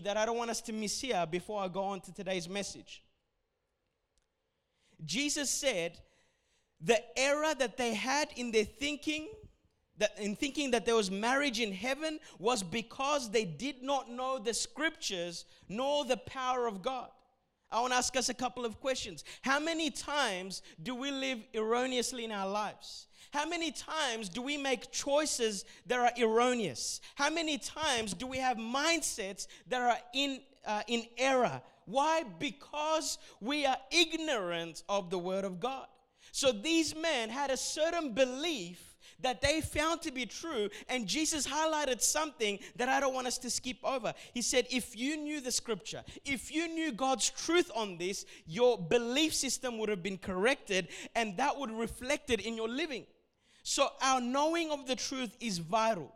that I don't want us to miss here before I go on to today's message. Jesus said the error that they had in their thinking that in thinking that there was marriage in heaven was because they did not know the scriptures nor the power of God. I want to ask us a couple of questions. How many times do we live erroneously in our lives? How many times do we make choices that are erroneous? How many times do we have mindsets that are in, uh, in error? Why? Because we are ignorant of the Word of God. So these men had a certain belief that they found to be true. And Jesus highlighted something that I don't want us to skip over. He said, If you knew the scripture, if you knew God's truth on this, your belief system would have been corrected and that would reflect it in your living. So, our knowing of the truth is vital.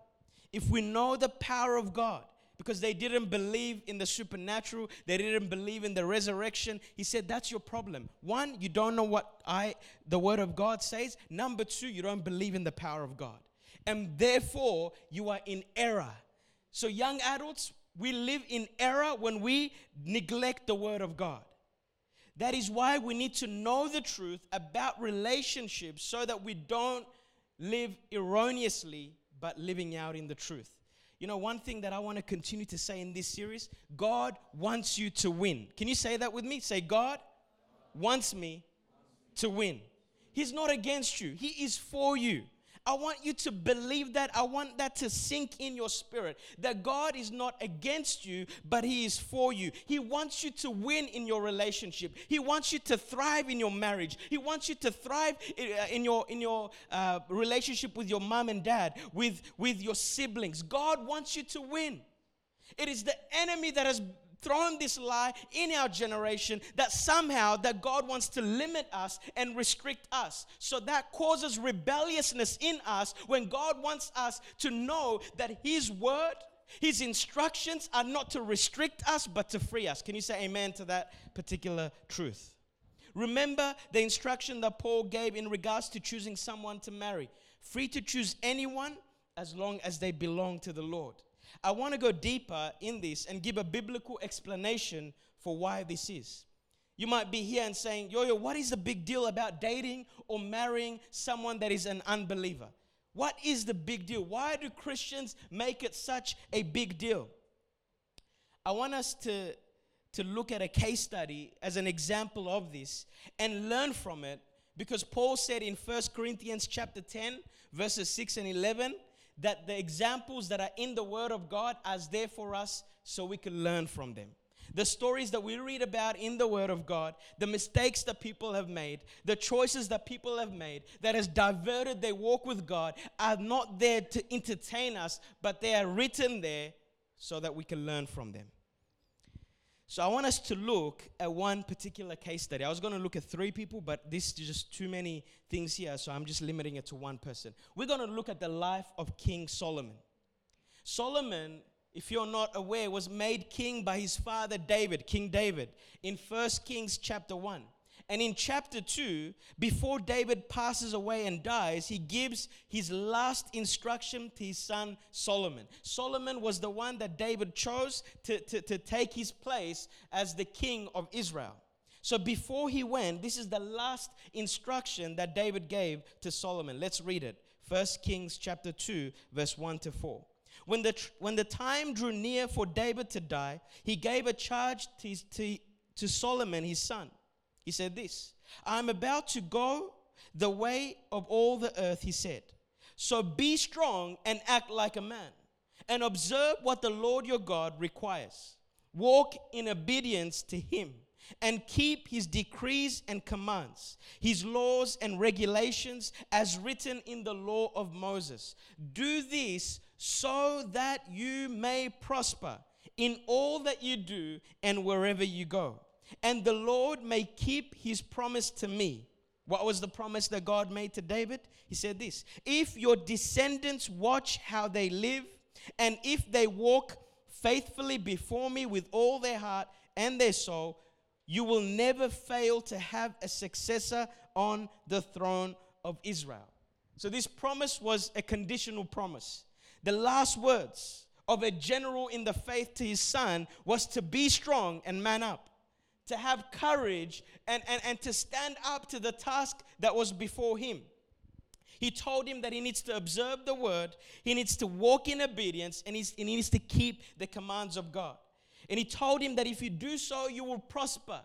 If we know the power of God, because they didn't believe in the supernatural, they didn't believe in the resurrection. He said, That's your problem. One, you don't know what I the word of God says. Number two, you don't believe in the power of God. And therefore, you are in error. So, young adults, we live in error when we neglect the word of God. That is why we need to know the truth about relationships so that we don't live erroneously, but living out in the truth. You know, one thing that I want to continue to say in this series God wants you to win. Can you say that with me? Say, God wants me to win. He's not against you, He is for you. I want you to believe that. I want that to sink in your spirit that God is not against you, but He is for you. He wants you to win in your relationship. He wants you to thrive in your marriage. He wants you to thrive in your in your uh, relationship with your mom and dad, with with your siblings. God wants you to win. It is the enemy that has thrown this lie in our generation that somehow that God wants to limit us and restrict us. So that causes rebelliousness in us when God wants us to know that his word his instructions are not to restrict us but to free us. Can you say amen to that particular truth? Remember the instruction that Paul gave in regards to choosing someone to marry. Free to choose anyone as long as they belong to the Lord. I want to go deeper in this and give a biblical explanation for why this is. You might be here and saying, Yo, yo, what is the big deal about dating or marrying someone that is an unbeliever? What is the big deal? Why do Christians make it such a big deal? I want us to, to look at a case study as an example of this and learn from it because Paul said in 1 Corinthians chapter 10, verses 6 and 11, that the examples that are in the Word of God are there for us so we can learn from them. The stories that we read about in the Word of God, the mistakes that people have made, the choices that people have made that has diverted their walk with God are not there to entertain us, but they are written there so that we can learn from them. So I want us to look at one particular case study. I was going to look at three people, but this is just too many things here, so I'm just limiting it to one person. We're going to look at the life of King Solomon. Solomon, if you're not aware, was made king by his father David, King David, in 1 Kings chapter 1. And in chapter 2, before David passes away and dies, he gives his last instruction to his son Solomon. Solomon was the one that David chose to, to, to take his place as the king of Israel. So before he went, this is the last instruction that David gave to Solomon. Let's read it. 1 Kings chapter 2, verse 1 to 4. When the, when the time drew near for David to die, he gave a charge to, his, to, to Solomon, his son he said this I'm about to go the way of all the earth, he said. So be strong and act like a man, and observe what the Lord your God requires. Walk in obedience to him and keep his decrees and commands, his laws and regulations as written in the law of Moses. Do this so that you may prosper in all that you do and wherever you go and the Lord may keep his promise to me. What was the promise that God made to David? He said this If your descendants watch how they live, and if they walk faithfully before me with all their heart and their soul, you will never fail to have a successor on the throne of Israel. So, this promise was a conditional promise. The last words of a general in the faith to his son was to be strong and man up, to have courage and, and, and to stand up to the task that was before him. He told him that he needs to observe the word, he needs to walk in obedience, and, and he needs to keep the commands of God. And he told him that if you do so, you will prosper.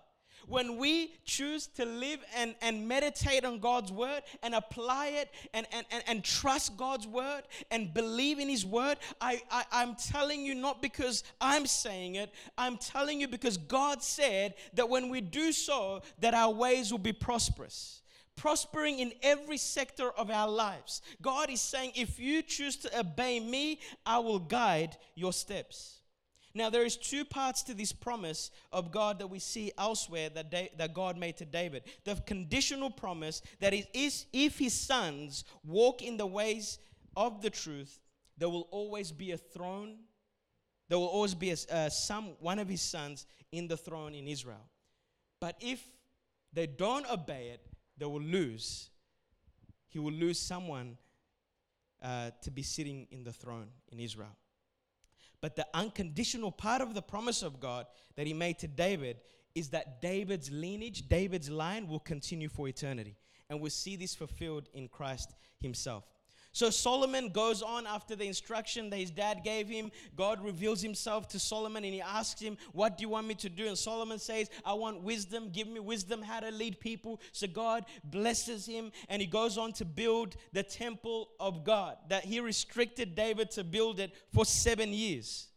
When we choose to live and, and meditate on God's word and apply it and, and, and, and trust God's word and believe in his word, I, I, I'm telling you not because I'm saying it, I'm telling you because God said that when we do so, that our ways will be prosperous prospering in every sector of our lives. God is saying, if you choose to obey me, I will guide your steps. Now, there is two parts to this promise of God that we see elsewhere that, da- that God made to David. The conditional promise that it is if his sons walk in the ways of the truth, there will always be a throne. There will always be a, uh, some one of his sons in the throne in Israel. But if they don't obey it, they will lose. He will lose someone uh, to be sitting in the throne in Israel. But the unconditional part of the promise of God that he made to David is that David's lineage, David's line will continue for eternity. And we'll see this fulfilled in Christ himself. So Solomon goes on after the instruction that his dad gave him. God reveals himself to Solomon and he asks him, What do you want me to do? And Solomon says, I want wisdom. Give me wisdom how to lead people. So God blesses him and he goes on to build the temple of God that he restricted David to build it for seven years.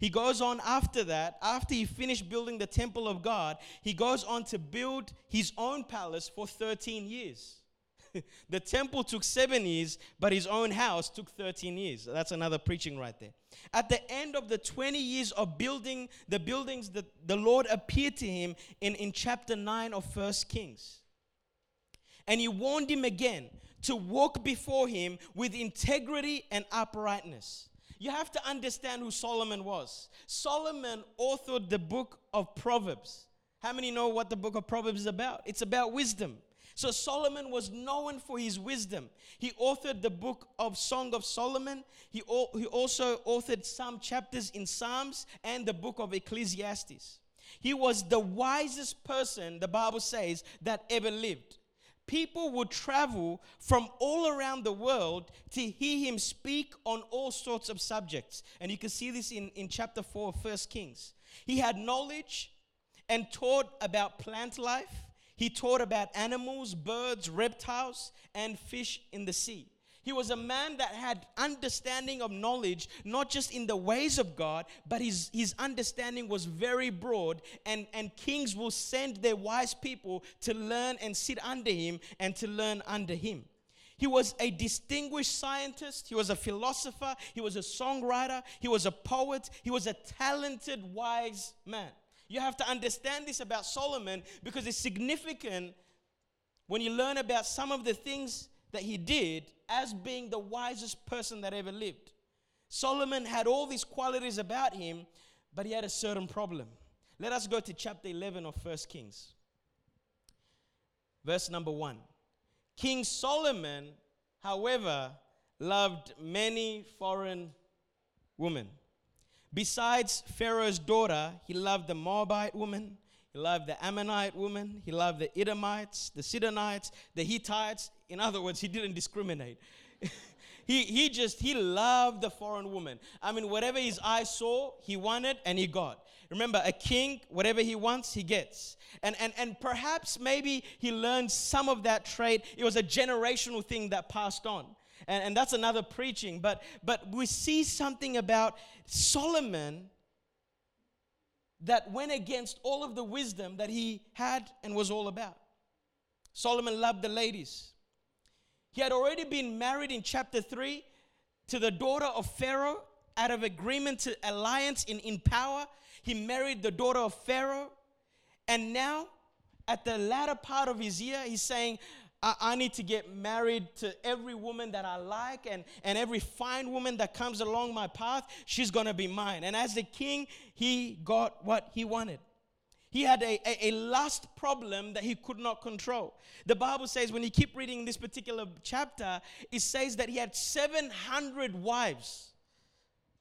He goes on after that, after he finished building the temple of God, he goes on to build his own palace for 13 years. the temple took seven years, but his own house took 13 years. That's another preaching right there. At the end of the 20 years of building the buildings, that the Lord appeared to him in, in chapter 9 of First Kings. And he warned him again to walk before him with integrity and uprightness. You have to understand who Solomon was. Solomon authored the book of Proverbs. How many know what the book of Proverbs is about? It's about wisdom. So Solomon was known for his wisdom. He authored the book of Song of Solomon. He, he also authored some chapters in Psalms and the book of Ecclesiastes. He was the wisest person, the Bible says, that ever lived. People would travel from all around the world to hear him speak on all sorts of subjects. And you can see this in, in chapter 4 of 1 Kings. He had knowledge and taught about plant life he taught about animals, birds, reptiles, and fish in the sea. He was a man that had understanding of knowledge, not just in the ways of God, but his, his understanding was very broad. And, and kings will send their wise people to learn and sit under him and to learn under him. He was a distinguished scientist. He was a philosopher. He was a songwriter. He was a poet. He was a talented, wise man. You have to understand this about Solomon because it's significant when you learn about some of the things that he did as being the wisest person that ever lived. Solomon had all these qualities about him, but he had a certain problem. Let us go to chapter 11 of First Kings. Verse number 1. King Solomon, however, loved many foreign women. Besides Pharaoh's daughter, he loved the Moabite woman, he loved the Ammonite woman, he loved the Edomites, the Sidonites, the Hittites. In other words, he didn't discriminate. he, he just, he loved the foreign woman. I mean, whatever his eyes saw, he wanted and he got. Remember, a king, whatever he wants, he gets. And, and, and perhaps maybe he learned some of that trait. It was a generational thing that passed on and, and that's another preaching. But, but we see something about Solomon that went against all of the wisdom that he had and was all about. Solomon loved the ladies. He had already been married in chapter 3 to the daughter of Pharaoh out of agreement to alliance in, in power. He married the daughter of Pharaoh. And now, at the latter part of his year, he's saying, I, I need to get married to every woman that I like, and, and every fine woman that comes along my path, she's gonna be mine. And as the king, he got what he wanted. He had a, a, a, lust problem that he could not control. The Bible says, when you keep reading this particular chapter, it says that he had 700 wives.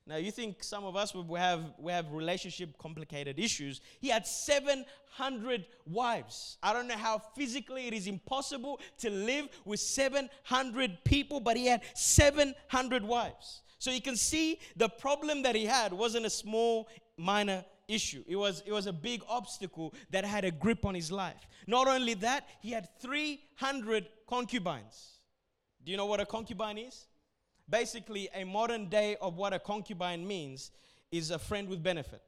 Now you think some of us we have we have relationship complicated issues. He had 700 wives. I don't know how physically it is impossible to live with 700 people, but he had 700 wives. So you can see the problem that he had wasn't a small minor issue. It was it was a big obstacle that had a grip on his life. Not only that, he had 300 concubines. Do you know what a concubine is? Basically, a modern day of what a concubine means is a friend with benefit.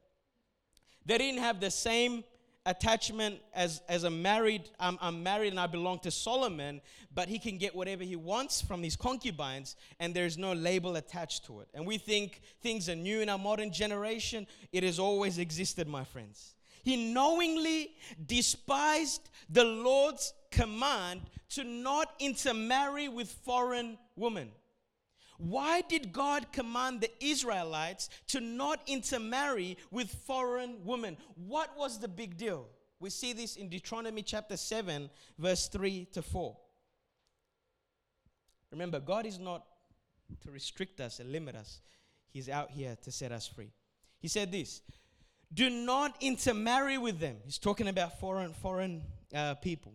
They didn't have the same attachment as, as a married, I'm, I'm married and I belong to Solomon, but he can get whatever he wants from his concubines and there's no label attached to it. And we think things are new in our modern generation. It has always existed, my friends. He knowingly despised the Lord's command to not intermarry with foreign women. Why did God command the Israelites to not intermarry with foreign women? What was the big deal? We see this in Deuteronomy chapter 7, verse 3 to 4. Remember, God is not to restrict us and limit us, He's out here to set us free. He said this Do not intermarry with them. He's talking about foreign, foreign uh, people.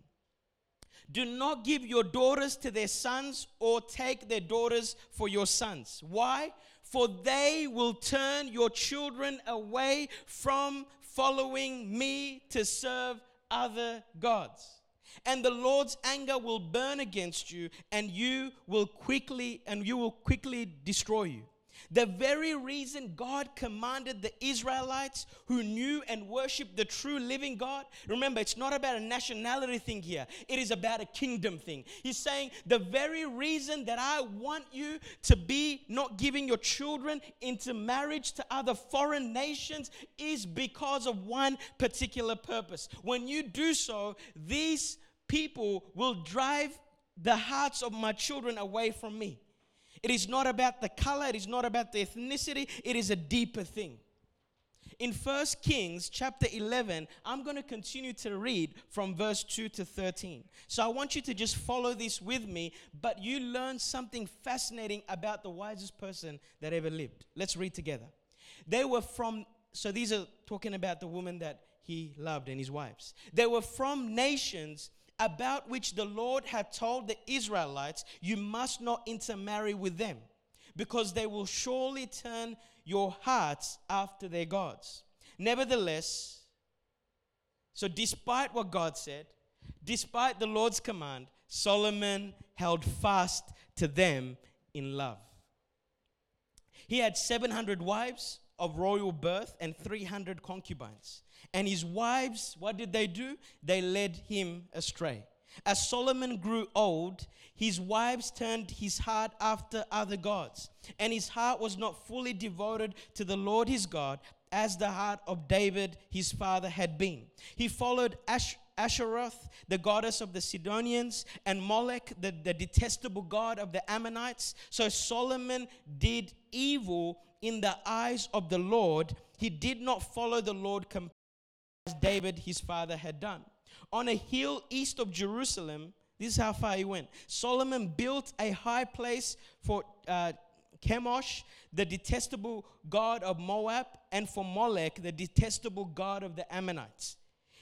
Do not give your daughters to their sons or take their daughters for your sons. Why? For they will turn your children away from following me to serve other gods. And the Lord's anger will burn against you and you will quickly and you will quickly destroy you. The very reason God commanded the Israelites who knew and worshiped the true living God. Remember, it's not about a nationality thing here, it is about a kingdom thing. He's saying, The very reason that I want you to be not giving your children into marriage to other foreign nations is because of one particular purpose. When you do so, these people will drive the hearts of my children away from me. It is not about the color, it is not about the ethnicity, it is a deeper thing. In 1 Kings chapter 11, I'm going to continue to read from verse 2 to 13. So I want you to just follow this with me, but you learn something fascinating about the wisest person that ever lived. Let's read together. They were from, so these are talking about the woman that he loved and his wives. They were from nations about which the Lord had told the Israelites, You must not intermarry with them, because they will surely turn your hearts after their gods. Nevertheless, so despite what God said, despite the Lord's command, Solomon held fast to them in love. He had 700 wives of royal birth and 300 concubines. And his wives, what did they do? They led him astray. As Solomon grew old, his wives turned his heart after other gods, and his heart was not fully devoted to the Lord his God as the heart of David his father had been. He followed Ash- Asheroth, the goddess of the Sidonians, and Molech, the, the detestable god of the Ammonites. So Solomon did evil in the eyes of the Lord. He did not follow the Lord as David his father had done. On a hill east of Jerusalem, this is how far he went. Solomon built a high place for uh, Chemosh, the detestable god of Moab, and for Molech, the detestable god of the Ammonites.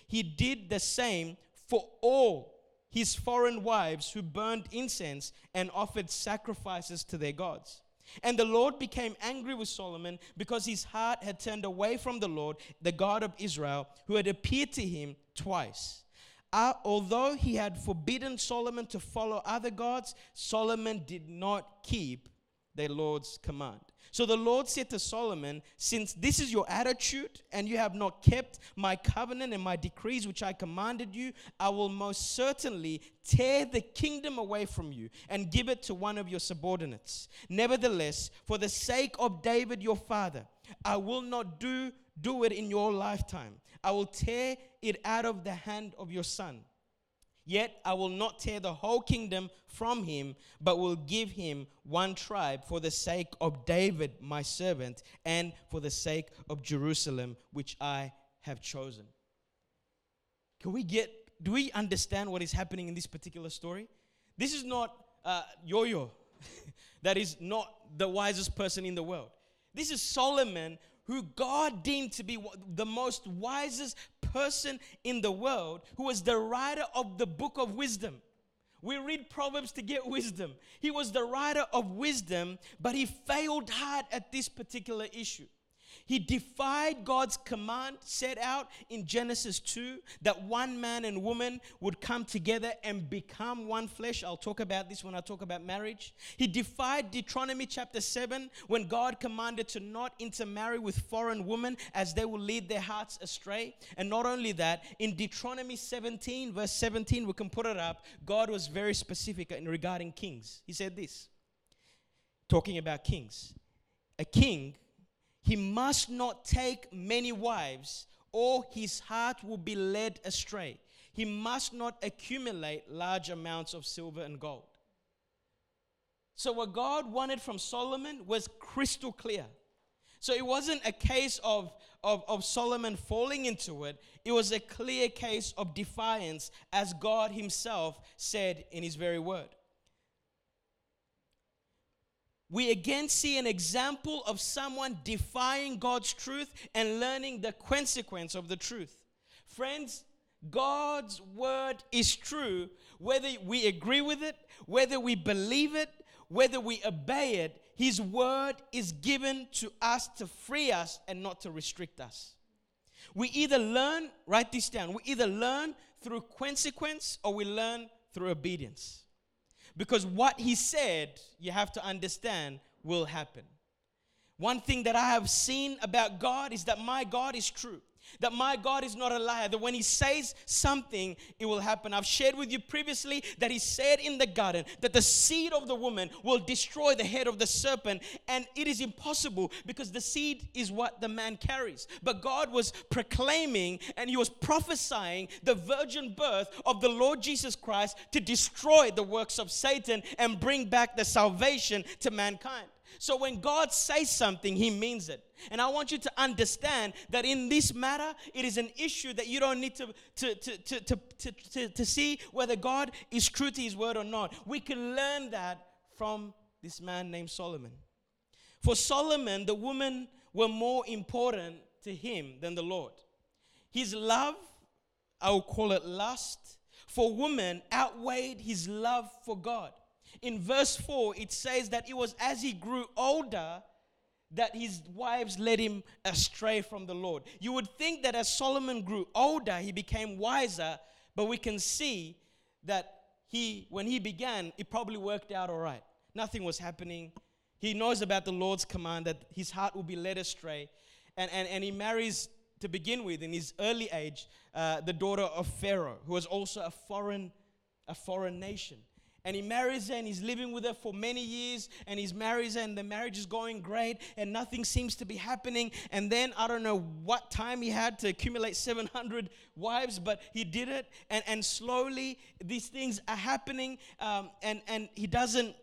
He did the same for all his foreign wives who burned incense and offered sacrifices to their gods. And the Lord became angry with Solomon because his heart had turned away from the Lord, the God of Israel, who had appeared to him twice. Uh, although he had forbidden Solomon to follow other gods, Solomon did not keep the Lord's command. So the Lord said to Solomon, Since this is your attitude, and you have not kept my covenant and my decrees which I commanded you, I will most certainly tear the kingdom away from you and give it to one of your subordinates. Nevertheless, for the sake of David your father, I will not do, do it in your lifetime. I will tear it out of the hand of your son. Yet I will not tear the whole kingdom from him, but will give him one tribe for the sake of David, my servant, and for the sake of Jerusalem, which I have chosen. Can we get, do we understand what is happening in this particular story? This is not uh, Yo Yo, that is not the wisest person in the world. This is Solomon, who God deemed to be the most wisest person in the world, who was the writer of the book of wisdom. We read Proverbs to get wisdom. He was the writer of wisdom, but he failed hard at this particular issue. He defied God's command set out in Genesis 2 that one man and woman would come together and become one flesh. I'll talk about this when I talk about marriage. He defied Deuteronomy chapter 7 when God commanded to not intermarry with foreign women as they will lead their hearts astray. And not only that, in Deuteronomy 17, verse 17, we can put it up, God was very specific in regarding kings. He said this, talking about kings. A king he must not take many wives, or his heart will be led astray. He must not accumulate large amounts of silver and gold. So, what God wanted from Solomon was crystal clear. So, it wasn't a case of, of, of Solomon falling into it, it was a clear case of defiance, as God Himself said in His very word we again see an example of someone defying God's truth and learning the consequence of the truth. Friends, God's word is true, whether we agree with it, whether we believe it, whether we obey it. His word is given to us to free us and not to restrict us. We either learn, write this down, we either learn through consequence or we learn through obedience. Because what he said, you have to understand, will happen. One thing that I have seen about God is that my God is true that my God is not a liar, that when He says something, it will happen. I've shared with you previously that He said in the garden that the seed of the woman will destroy the head of the serpent, and it is impossible because the seed is what the man carries. But God was proclaiming and He was prophesying the virgin birth of the Lord Jesus Christ to destroy the works of Satan and bring back the salvation to mankind. So when God says something, He means it. And I want you to understand that in this matter, it is an issue that you don't need to, to, to, to, to, to, to, to see whether God is true to His word or not. We can learn that from this man named Solomon. For Solomon, the women were more important to him than the Lord. His love, I will call it lust, for women outweighed his love for God in verse 4, it says that it was as he grew older that his wives led him astray from the Lord. You would think that as Solomon grew older, he became wiser, but we can see that he, when he began, it probably worked out all right. Nothing was happening. He knows about the Lord's command that his heart will be led astray. And, and, and he marries, to begin with, in his early age, uh, the daughter of Pharaoh, who was also a foreign, a foreign nation and he marries her and he's living with her for many years and he's marries her and the marriage is going great and nothing seems to be happening. And then i don't know what time he had to accumulate 700 wives but he did it. And, and slowly these things are happening. Um, and, and he doesn't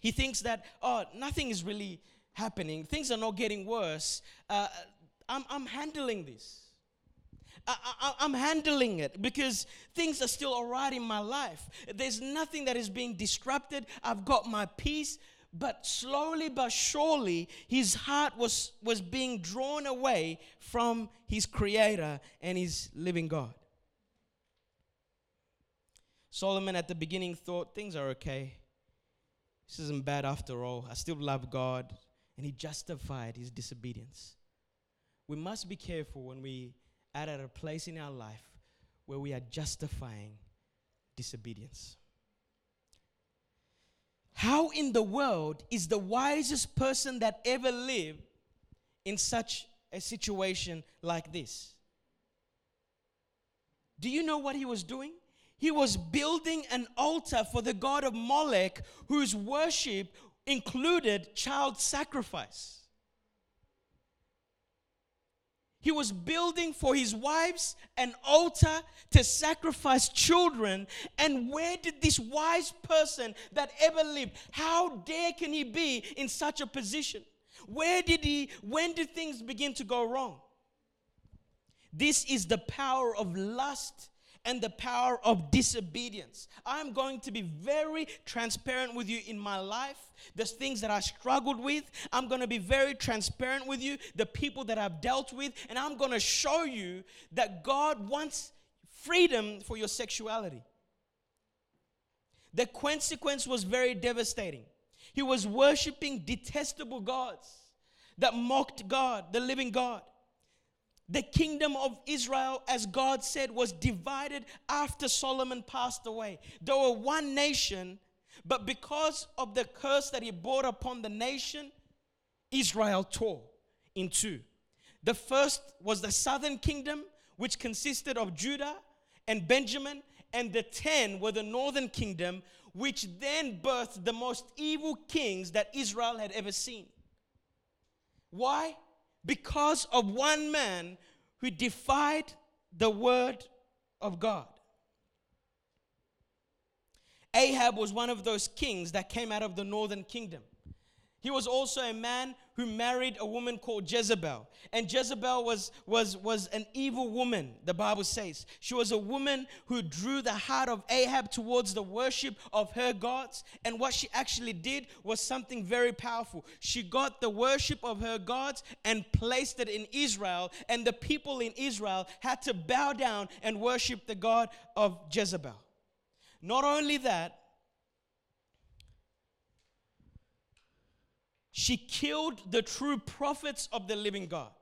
he thinks that oh nothing is really happening. Things are not getting worse. Uh, I'm, I'm handling this I, am handling it because things are still all right in my life. There's nothing that is being disrupted. I've got my peace. But slowly but surely, his heart was, was being drawn away from his creator and his living God. Solomon at the beginning thought things are okay. This isn't bad after all. I still love God. And he justified his disobedience. We must be careful when we at a place in our life where we are justifying disobedience. How in the world is the wisest person that ever lived in such a situation like this? Do you know what he was doing? He was building an altar for the god of Molech, whose worship included child sacrifice. He was building for his wives an altar to sacrifice children. And where did this wise person that ever lived, how dare can he be in such a position? Where did he, when did things begin to go wrong? This is the power of lust and the power of disobedience. I'm going to be very transparent with you in my life. There's things that I struggled with. I'm going to be very transparent with you, the people that I've dealt with, and I'm going to show you that God wants freedom for your sexuality. The consequence was very devastating. He was worshiping detestable gods that mocked God, the living God. The kingdom of Israel, as God said, was divided after Solomon passed away. They were one nation, but because of the curse that he brought upon the nation, Israel tore in two. The first was the southern kingdom, which consisted of Judah and Benjamin, and the ten were the northern kingdom, which then birthed the most evil kings that Israel had ever seen. Why? Because of one man who defied the word of God. Ahab was one of those kings that came out of the northern kingdom. He was also a man who married a woman called Jezebel. And Jezebel was, was, was an evil woman, the Bible says. She was a woman who drew the heart of Ahab towards the worship of her gods. And what she actually did was something very powerful. She got the worship of her gods and placed it in Israel. And the people in Israel had to bow down and worship the God of Jezebel. Not only that, She killed the true prophets of the living God.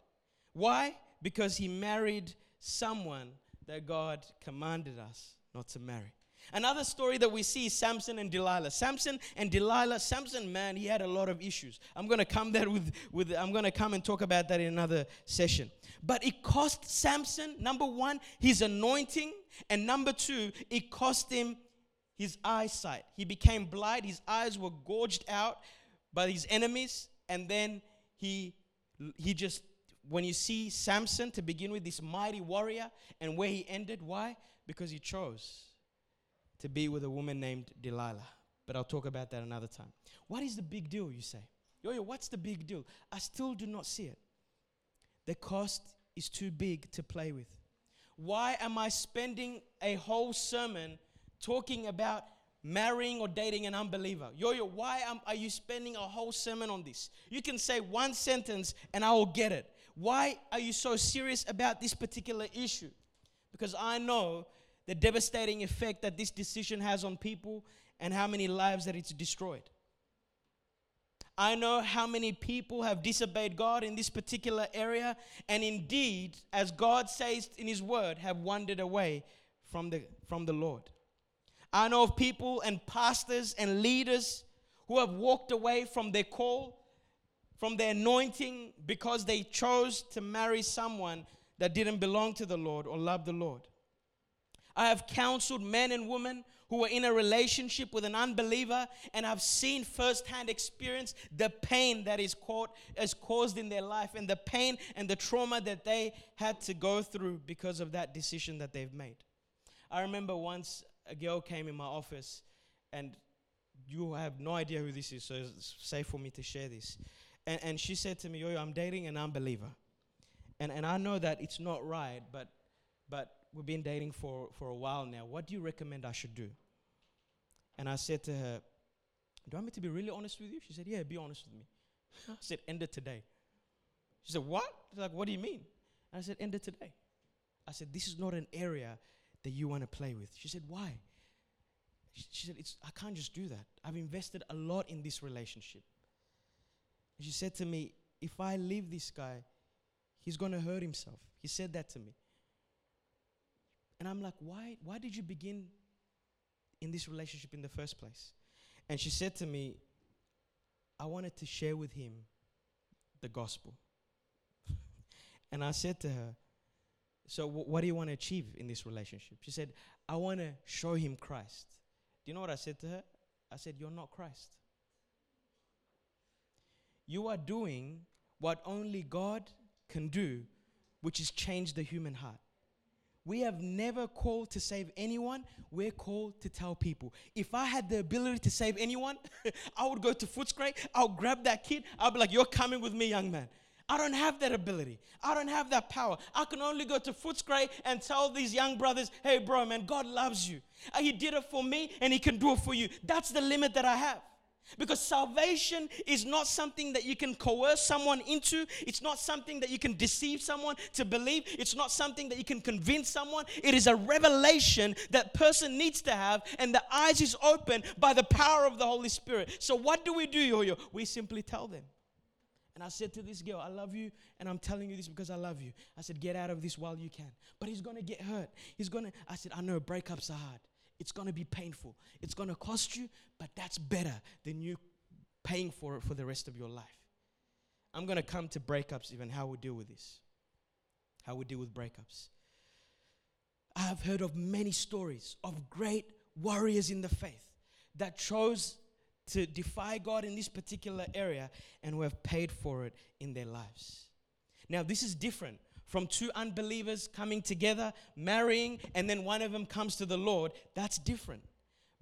Why? Because he married someone that God commanded us not to marry. Another story that we see is Samson and Delilah. Samson and Delilah, Samson, man, he had a lot of issues. I'm gonna come there with, with I'm gonna come and talk about that in another session. But it cost Samson, number one, his anointing, and number two, it cost him his eyesight. He became blind, his eyes were gorged out by his enemies, and then he he just when you see Samson to begin with, this mighty warrior, and where he ended, why? Because he chose to be with a woman named Delilah. But I'll talk about that another time. What is the big deal, you say? Yo, yo, what's the big deal? I still do not see it. The cost is too big to play with. Why am I spending a whole sermon talking about marrying or dating an unbeliever. Yo, yo, why am, are you spending a whole sermon on this? You can say one sentence and I will get it. Why are you so serious about this particular issue? Because I know the devastating effect that this decision has on people and how many lives that it's destroyed. I know how many people have disobeyed God in this particular area, and indeed, as God says in His Word, have wandered away from the, from the Lord. I know of people and pastors and leaders who have walked away from their call, from their anointing, because they chose to marry someone that didn't belong to the Lord or love the Lord. I have counseled men and women who were in a relationship with an unbeliever and I've seen firsthand experience the pain that is, caught, caused in their life and the pain and the trauma that they had to go through because of that decision that they've made. I remember once a girl came in my office, and you have no idea who this is, so it's safe for me to share this. And, and she said to me, Yo, I'm dating an unbeliever. And, and I know that it's not right, but, but we've been dating for, for a while now. What do you recommend I should do? And I said to her, Do you want me to be really honest with you? She said, Yeah, be honest with me. I said, End it today. She said, What? She's like, What do you mean? And I said, End it today. I said, This is not an area that you want to play with. She said, Why? She said, it's, I can't just do that. I've invested a lot in this relationship. She said to me, If I leave this guy, he's going to hurt himself. He said that to me. And I'm like, why, why did you begin in this relationship in the first place? And she said to me, I wanted to share with him the gospel. and I said to her, so, w- what do you want to achieve in this relationship? She said, I want to show him Christ. Do you know what I said to her? I said, You're not Christ. You are doing what only God can do, which is change the human heart. We have never called to save anyone. We're called to tell people. If I had the ability to save anyone, I would go to Footscray. I'll grab that kid. I'll be like, You're coming with me, young man. I don't have that ability. I don't have that power. I can only go to Footscray and tell these young brothers, hey, bro, man, God loves you. Uh, he did it for me and He can do it for you. That's the limit that I have. Because salvation is not something that you can coerce someone into. It's not something that you can deceive someone to believe. It's not something that you can convince someone. It is a revelation that person needs to have, and the eyes is open by the power of the Holy Spirit. So, what do we do, yo yo? We simply tell them. And I said to this girl, I love you, and I'm telling you this because I love you. I said, get out of this while you can. But he's gonna get hurt. He's gonna, I said, I know breakups are hard. It's gonna be painful. It's gonna cost you, but that's better than you paying for it for the rest of your life. I'm gonna come to breakups, even how we deal with this. How we deal with breakups. I have heard of many stories of great warriors in the faith that chose to defy God in this particular area and who have paid for it in their lives. Now, this is different from two unbelievers coming together, marrying, and then one of them comes to the Lord. That's different.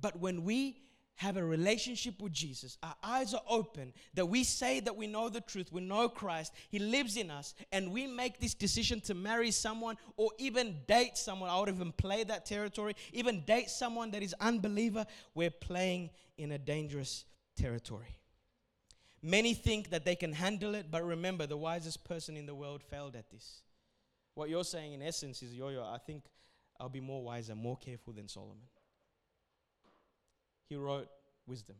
But when we have a relationship with Jesus, our eyes are open, that we say that we know the truth, we know Christ, He lives in us, and we make this decision to marry someone or even date someone. I would even play that territory, even date someone that is unbeliever, we're playing in a dangerous territory. Many think that they can handle it, but remember, the wisest person in the world failed at this. What you're saying, in essence, is yo yo, I think I'll be more wise and more careful than Solomon. He wrote wisdom.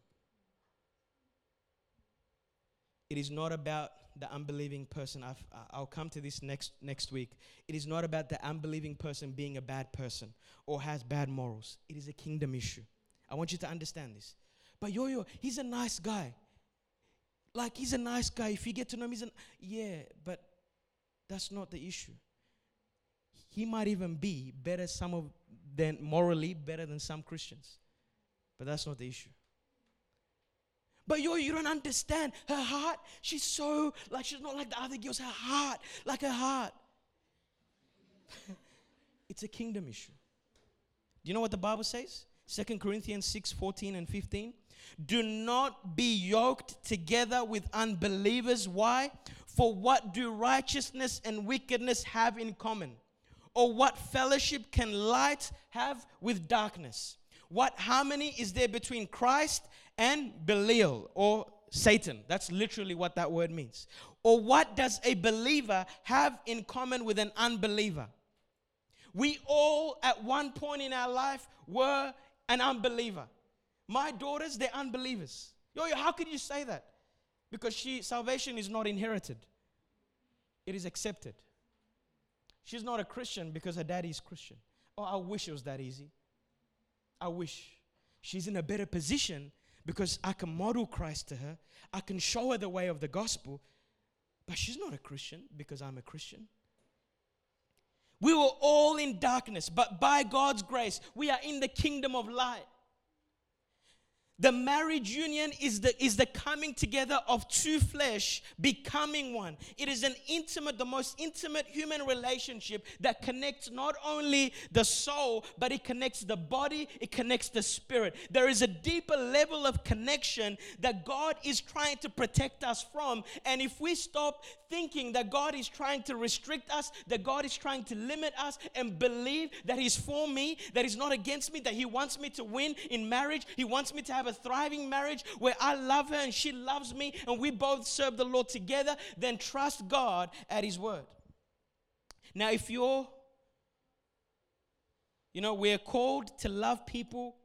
It is not about the unbelieving person. i will come to this next, next week. It is not about the unbelieving person being a bad person or has bad morals. It is a kingdom issue. I want you to understand this. But yo yo, he's a nice guy. Like he's a nice guy. If you get to know him, he's a yeah, but that's not the issue. He might even be better some of than morally better than some Christians. But that's not the issue. But yo, you don't understand. Her heart, she's so like she's not like the other girls. Her heart, like her heart. it's a kingdom issue. Do you know what the Bible says? Second Corinthians 6 14 and 15. Do not be yoked together with unbelievers. Why? For what do righteousness and wickedness have in common? Or what fellowship can light have with darkness? What harmony is there between Christ and Belial or Satan? That's literally what that word means. Or what does a believer have in common with an unbeliever? We all, at one point in our life, were an unbeliever. My daughters, they're unbelievers. Yo, how could you say that? Because she salvation is not inherited. It is accepted. She's not a Christian because her daddy is Christian. Oh, I wish it was that easy. I wish. She's in a better position because I can model Christ to her. I can show her the way of the gospel. But she's not a Christian because I'm a Christian. We were all in darkness, but by God's grace, we are in the kingdom of light. The marriage union is the, is the coming together of two flesh becoming one. It is an intimate, the most intimate human relationship that connects not only the soul, but it connects the body, it connects the spirit. There is a deeper level of connection that God is trying to protect us from. And if we stop thinking that God is trying to restrict us, that God is trying to limit us, and believe that He's for me, that He's not against me, that He wants me to win in marriage, He wants me to have a thriving marriage where I love her and she loves me, and we both serve the Lord together, then trust God at His word. Now, if you're, you know, we're called to love people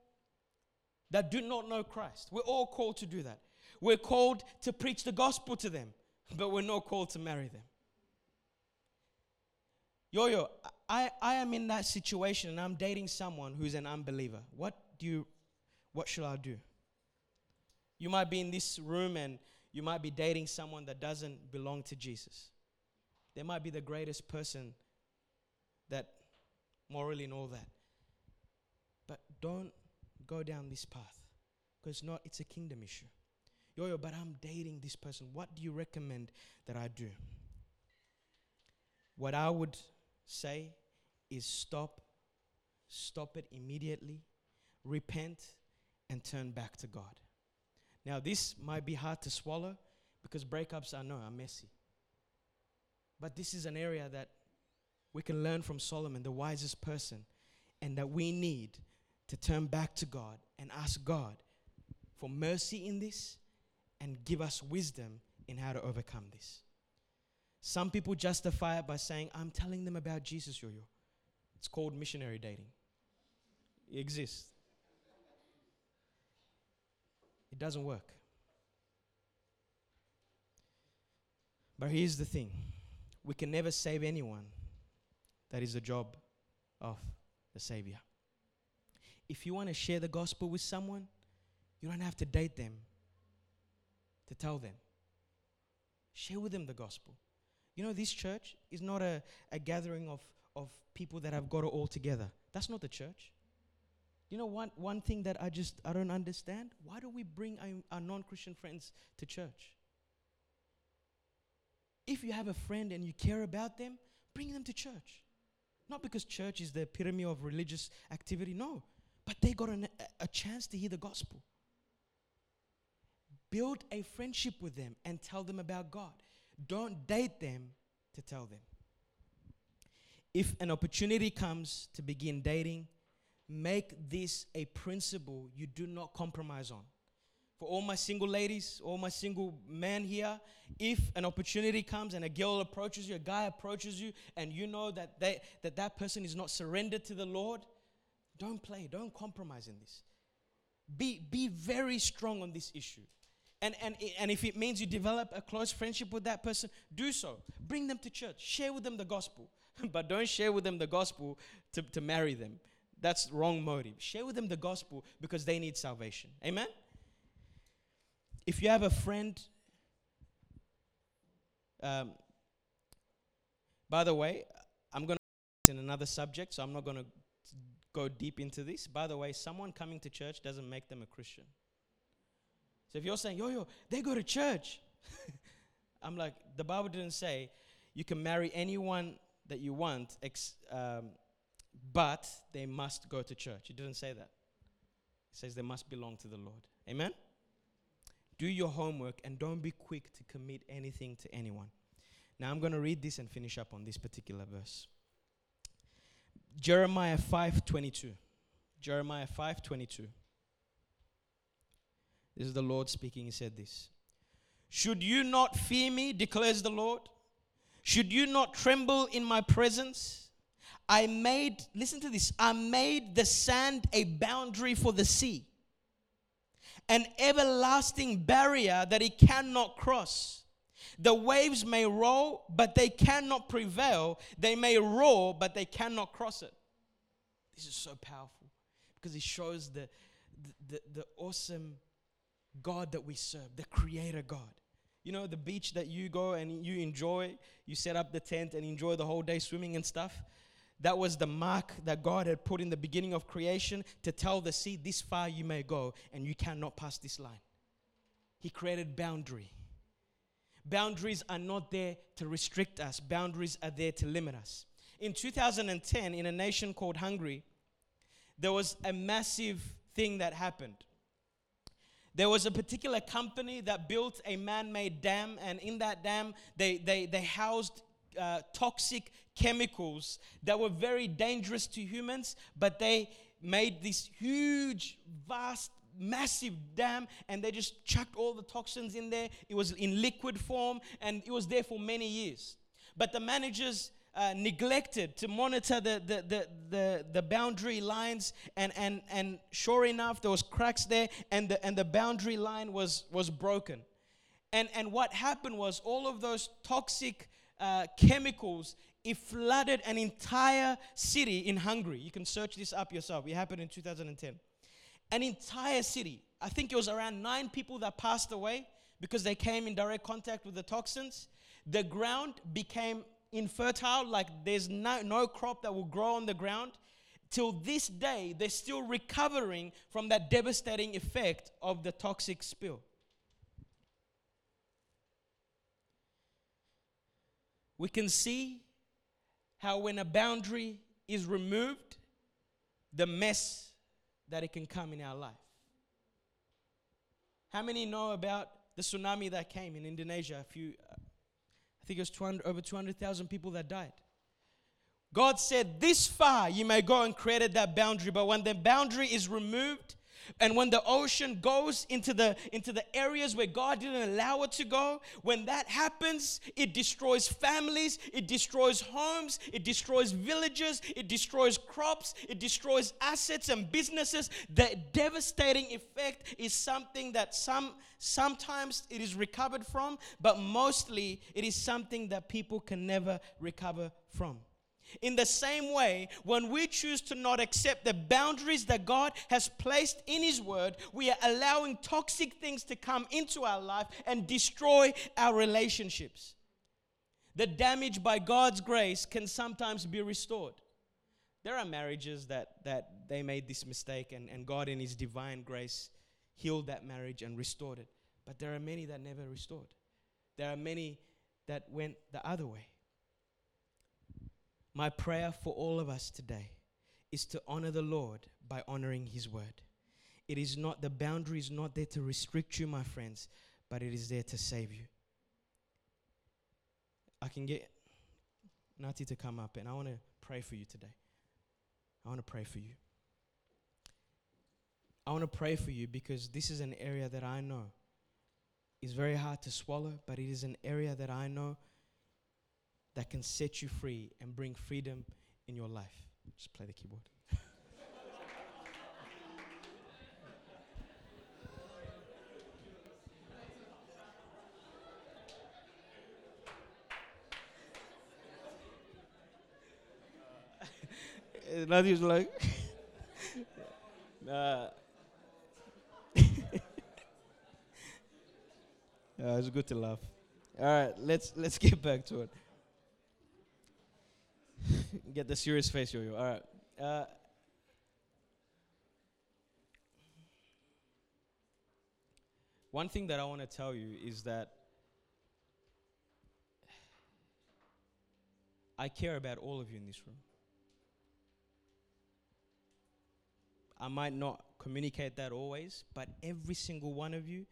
that do not know Christ. We're all called to do that. We're called to preach the gospel to them but we're not called to marry them. Yo, yo, I, I am in that situation and I'm dating someone who's an unbeliever. What do you, what should I do? You might be in this room and you might be dating someone that doesn't belong to Jesus. They might be the greatest person that morally and all that. But don't go down this path because not it's a kingdom issue yo, yo, but I'm dating this person. What do you recommend that I do? What I would say is stop, stop it immediately, repent, and turn back to God. Now, this might be hard to swallow because breakups, I know, are messy. But this is an area that we can learn from Solomon, the wisest person, and that we need to turn back to God and ask God for mercy in this and give us wisdom in how to overcome this. Some people justify it by saying, I'm telling them about Jesus, yo yo. It's called missionary dating. It exists. It doesn't work. But here's the thing we can never save anyone. That is the job of the Savior. If you want to share the gospel with someone, you don't have to date them to tell them. Share with them the gospel. You know, this church is not a, a gathering of, of people that have got it all together. That's not the church. You know, one, one thing that I just, I don't understand, why do we bring our, our non-Christian friends to church? If you have a friend and you care about them, bring them to church. Not because church is the epitome of religious activity, no. But they got an, a, a chance to hear the gospel. Build a friendship with them and tell them about God. Don't date them to tell them. If an opportunity comes to begin dating, make this a principle you do not compromise on. For all my single ladies, all my single men here, if an opportunity comes and a girl approaches you, a guy approaches you, and you know that they, that, that person is not surrendered to the Lord, don't play, don't compromise in this. Be, be very strong on this issue. And, and, and if it means you develop a close friendship with that person, do so. Bring them to church. Share with them the gospel. but don't share with them the gospel to, to marry them. That's wrong motive. Share with them the gospel because they need salvation. Amen? If you have a friend, um, by the way, I'm going to in another subject, so I'm not going to go deep into this. By the way, someone coming to church doesn't make them a Christian. So if you're saying, yo, yo, they go to church, I'm like, the Bible didn't say you can marry anyone that you want, ex- um, but they must go to church. It didn't say that. It says they must belong to the Lord. Amen? Do your homework and don't be quick to commit anything to anyone. Now I'm going to read this and finish up on this particular verse. Jeremiah 5:22. Jeremiah 5:22. This is the Lord speaking. He said this Should you not fear me, declares the Lord? Should you not tremble in my presence? I made, listen to this, I made the sand a boundary for the sea, an everlasting barrier that it cannot cross. The waves may roll, but they cannot prevail. They may roar, but they cannot cross it. This is so powerful because it shows the, the, the, the awesome God that we serve, the creator God. You know, the beach that you go and you enjoy, you set up the tent and enjoy the whole day swimming and stuff. That was the mark that God had put in the beginning of creation to tell the sea, this far you may go and you cannot pass this line. He created boundary. Boundaries are not there to restrict us, boundaries are there to limit us. In 2010, in a nation called Hungary, there was a massive thing that happened. There was a particular company that built a man made dam, and in that dam, they, they, they housed uh, toxic chemicals that were very dangerous to humans, but they made this huge, vast, massive dam and they just chucked all the toxins in there. It was in liquid form and it was there for many years. But the managers uh, neglected to monitor the, the, the, the, the boundary lines and, and, and sure enough there was cracks there and the, and the boundary line was, was broken and, and what happened was all of those toxic uh, chemicals it flooded an entire city in hungary. You can search this up yourself. It happened in 2010 an entire city. I think it was around nine people that passed away because they came in direct contact with the toxins. The ground became infertile, like there's no, no crop that will grow on the ground. Till this day, they're still recovering from that devastating effect of the toxic spill. We can see how, when a boundary is removed, the mess that it can come in our life. How many know about the tsunami that came in Indonesia a few, uh, I think it was 200, over 200,000 people that died. God said, This far you may go and created that boundary, but when the boundary is removed, and when the ocean goes into the into the areas where God didn't allow it to go, when that happens, it destroys families, it destroys homes, it destroys villages, it destroys crops, it destroys assets and businesses. The devastating effect is something that some sometimes it is recovered from, but mostly it is something that people can never recover from. In the same way, when we choose to not accept the boundaries that God has placed in His Word, we are allowing toxic things to come into our life and destroy our relationships. The damage by God's grace can sometimes be restored. There are marriages that, that they made this mistake, and, and God, in His divine grace, healed that marriage and restored it. But there are many that never restored. There are many that went the other way. My prayer for all of us today is to honor the Lord by honoring His word. It is not, the boundary is not there to restrict you, my friends, but it is there to save you. I can get Nati to come up and I want to pray for you today. I want to pray for you. I want to pray for you because this is an area that I know is very hard to swallow, but it is an area that I know that can set you free and bring freedom in your life. Just play the keyboard. Nothing's like, nah. yeah, it's good to laugh. All right, let's let's get back to it. Get the serious face, yo yo. All right. Uh, one thing that I want to tell you is that I care about all of you in this room. I might not communicate that always, but every single one of you,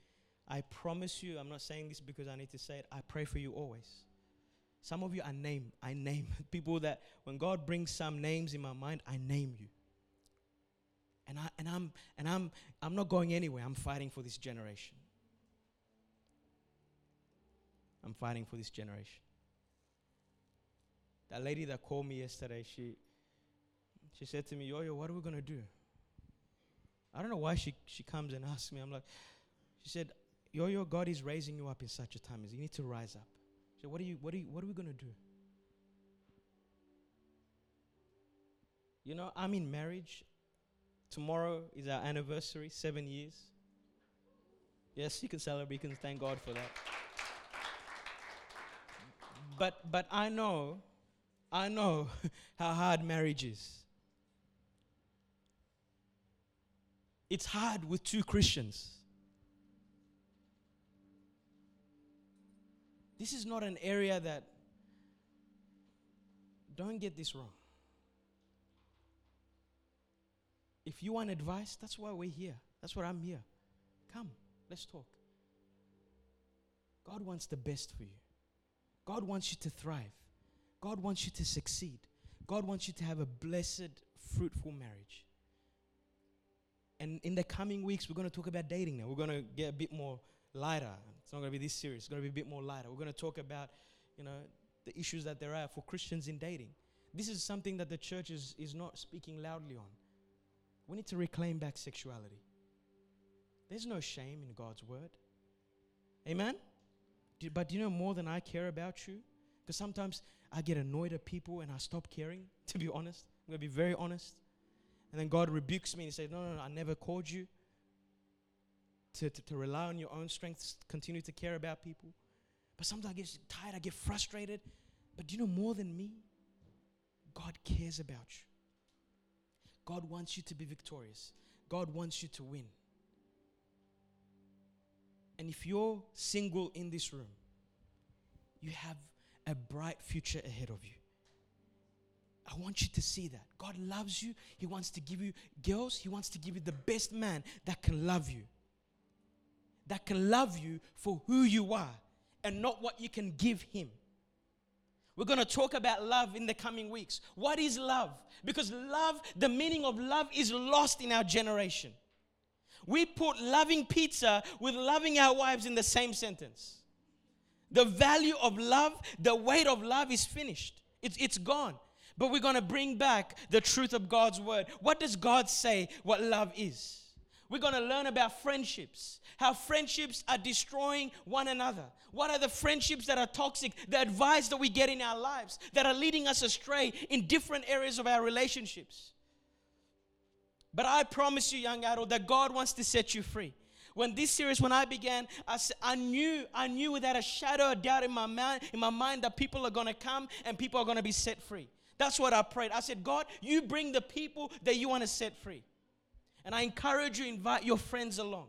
I promise you, I'm not saying this because I need to say it, I pray for you always. Some of you I name. I name people that when God brings some names in my mind, I name you. And I and I'm and I'm I'm not going anywhere. I'm fighting for this generation. I'm fighting for this generation. That lady that called me yesterday, she she said to me, Yo, yo, what are we gonna do? I don't know why she, she comes and asks me. I'm like, she said, Yo, yo, God is raising you up in such a time as you need to rise up. So what are you what are you, what are we to do? You know, I'm in marriage. Tomorrow is our anniversary, 7 years. Yes, you can celebrate, you can thank God for that. But but I know I know how hard marriage is. It's hard with two Christians. This is not an area that, don't get this wrong. If you want advice, that's why we're here. That's why I'm here. Come, let's talk. God wants the best for you. God wants you to thrive. God wants you to succeed. God wants you to have a blessed, fruitful marriage. And in the coming weeks, we're going to talk about dating now. We're going to get a bit more lighter. It's not going to be this serious. It's going to be a bit more lighter. We're going to talk about, you know, the issues that there are for Christians in dating. This is something that the church is, is not speaking loudly on. We need to reclaim back sexuality. There's no shame in God's word. Amen? But do you know more than I care about you? Because sometimes I get annoyed at people and I stop caring, to be honest. I'm going to be very honest. And then God rebukes me and says, No, no, no, I never called you to, to, to rely on your own strength, continue to care about people. But sometimes I get tired, I get frustrated. But do you know more than me? God cares about you. God wants you to be victorious. God wants you to win. And if you're single in this room, you have a bright future ahead of you. I want you to see that. God loves you. He wants to give you girls, He wants to give you the best man that can love you that can love you for who you are and not what you can give him. We're going to talk about love in the coming weeks. What is love? Because love, the meaning of love is lost in our generation. We put loving pizza with loving our wives in the same sentence. The value of love, the weight of love is finished, it's, it's gone. But we're going to bring back the truth of God's word. What does God say what love is? We're going to learn about friendships, how friendships are destroying one another. What are the friendships that are toxic, the advice that we get in our lives that are leading us astray in different areas of our relationships? But I promise you, young adult, that God wants to set you free. When this series, when I began, I, I knew, I knew without a shadow of doubt in my mind, in my mind that people are going to come and people are going to be set free. That's what I prayed. I said, God, you bring the people that you want to set free. And I encourage you, invite your friends along.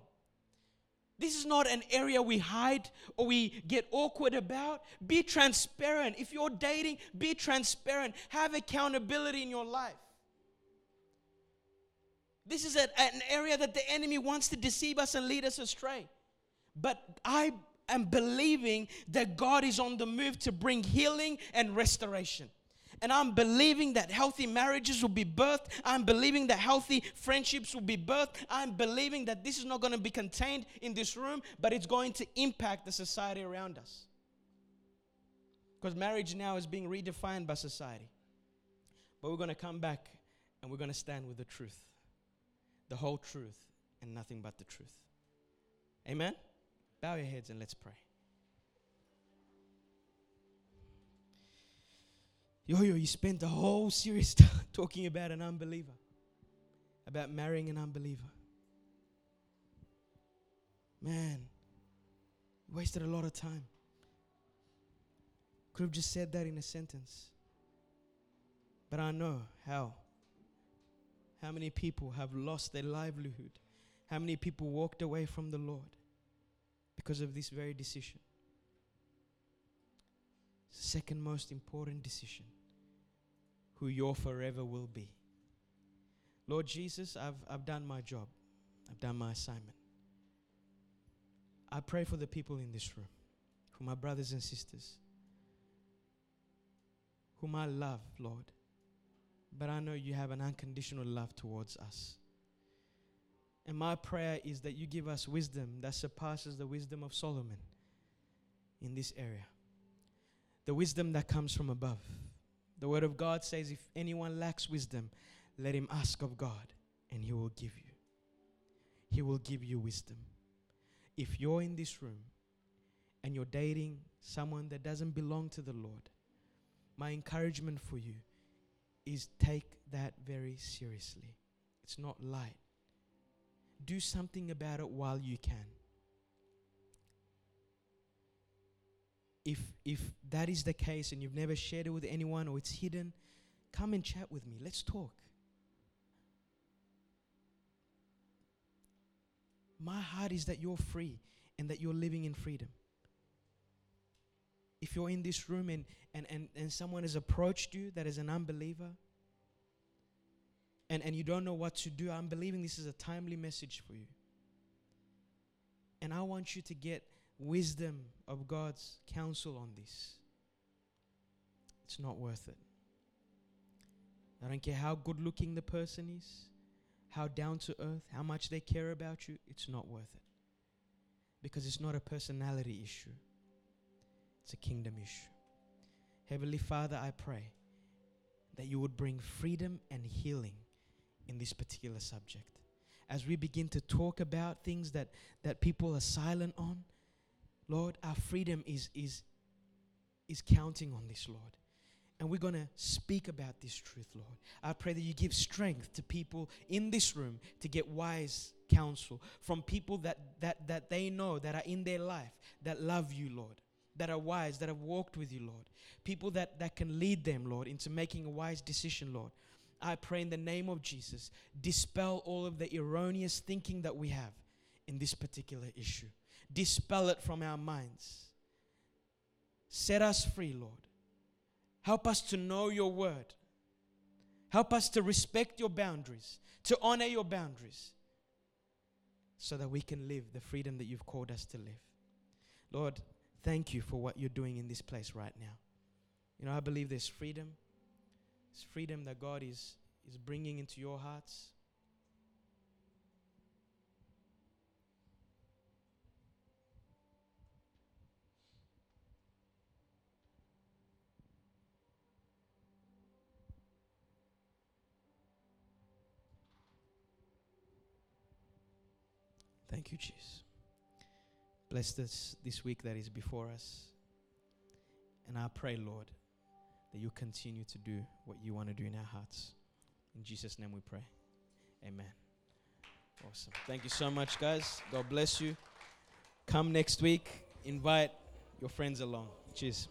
This is not an area we hide or we get awkward about. Be transparent. If you're dating, be transparent. Have accountability in your life. This is an area that the enemy wants to deceive us and lead us astray. But I am believing that God is on the move to bring healing and restoration. And I'm believing that healthy marriages will be birthed. I'm believing that healthy friendships will be birthed. I'm believing that this is not going to be contained in this room, but it's going to impact the society around us. Because marriage now is being redefined by society. But we're going to come back and we're going to stand with the truth the whole truth and nothing but the truth. Amen? Bow your heads and let's pray. Yo, yo, you spent the whole series talking about an unbeliever, about marrying an unbeliever. Man, wasted a lot of time. Could have just said that in a sentence. But I know how. How many people have lost their livelihood? How many people walked away from the Lord because of this very decision? Second most important decision who your forever will be. Lord Jesus, I've, I've done my job, I've done my assignment. I pray for the people in this room, for my brothers and sisters, whom I love, Lord. But I know you have an unconditional love towards us. And my prayer is that you give us wisdom that surpasses the wisdom of Solomon in this area. The wisdom that comes from above the word of God says, if anyone lacks wisdom, let him ask of God, and he will give you. He will give you wisdom. If you're in this room and you're dating someone that doesn't belong to the Lord, my encouragement for you is take that very seriously. It's not light. Do something about it while you can. If if that is the case and you've never shared it with anyone or it's hidden, come and chat with me. Let's talk. My heart is that you're free and that you're living in freedom. If you're in this room and, and, and, and someone has approached you that is an unbeliever, and, and you don't know what to do, I'm believing this is a timely message for you. And I want you to get wisdom of God's counsel on this. It's not worth it. I don't care how good looking the person is, how down to earth, how much they care about you, it's not worth it. Because it's not a personality issue, it's a kingdom issue. Heavenly Father, I pray that you would bring freedom and healing in this particular subject. As we begin to talk about things that, that people are silent on, Lord, our freedom is, is, is counting on this, Lord. And we're going to speak about this truth, Lord. I pray that you give strength to people in this room to get wise counsel from people that, that, that they know, that are in their life, that love you, Lord, that are wise, that have walked with you, Lord. People that, that can lead them, Lord, into making a wise decision, Lord. I pray in the name of Jesus, dispel all of the erroneous thinking that we have in this particular issue dispel it from our minds. Set us free, Lord. Help us to know your word. Help us to respect your boundaries, to honor your boundaries, so that we can live the freedom that you've called us to live. Lord, thank you for what you're doing in this place right now. You know, I believe there's freedom. It's freedom that God is, is bringing into your hearts. Thank you, Jesus. Bless this this week that is before us. And I pray, Lord, that you continue to do what you want to do in our hearts. In Jesus' name we pray. Amen. Awesome. Thank you so much, guys. God bless you. Come next week. Invite your friends along. Cheers.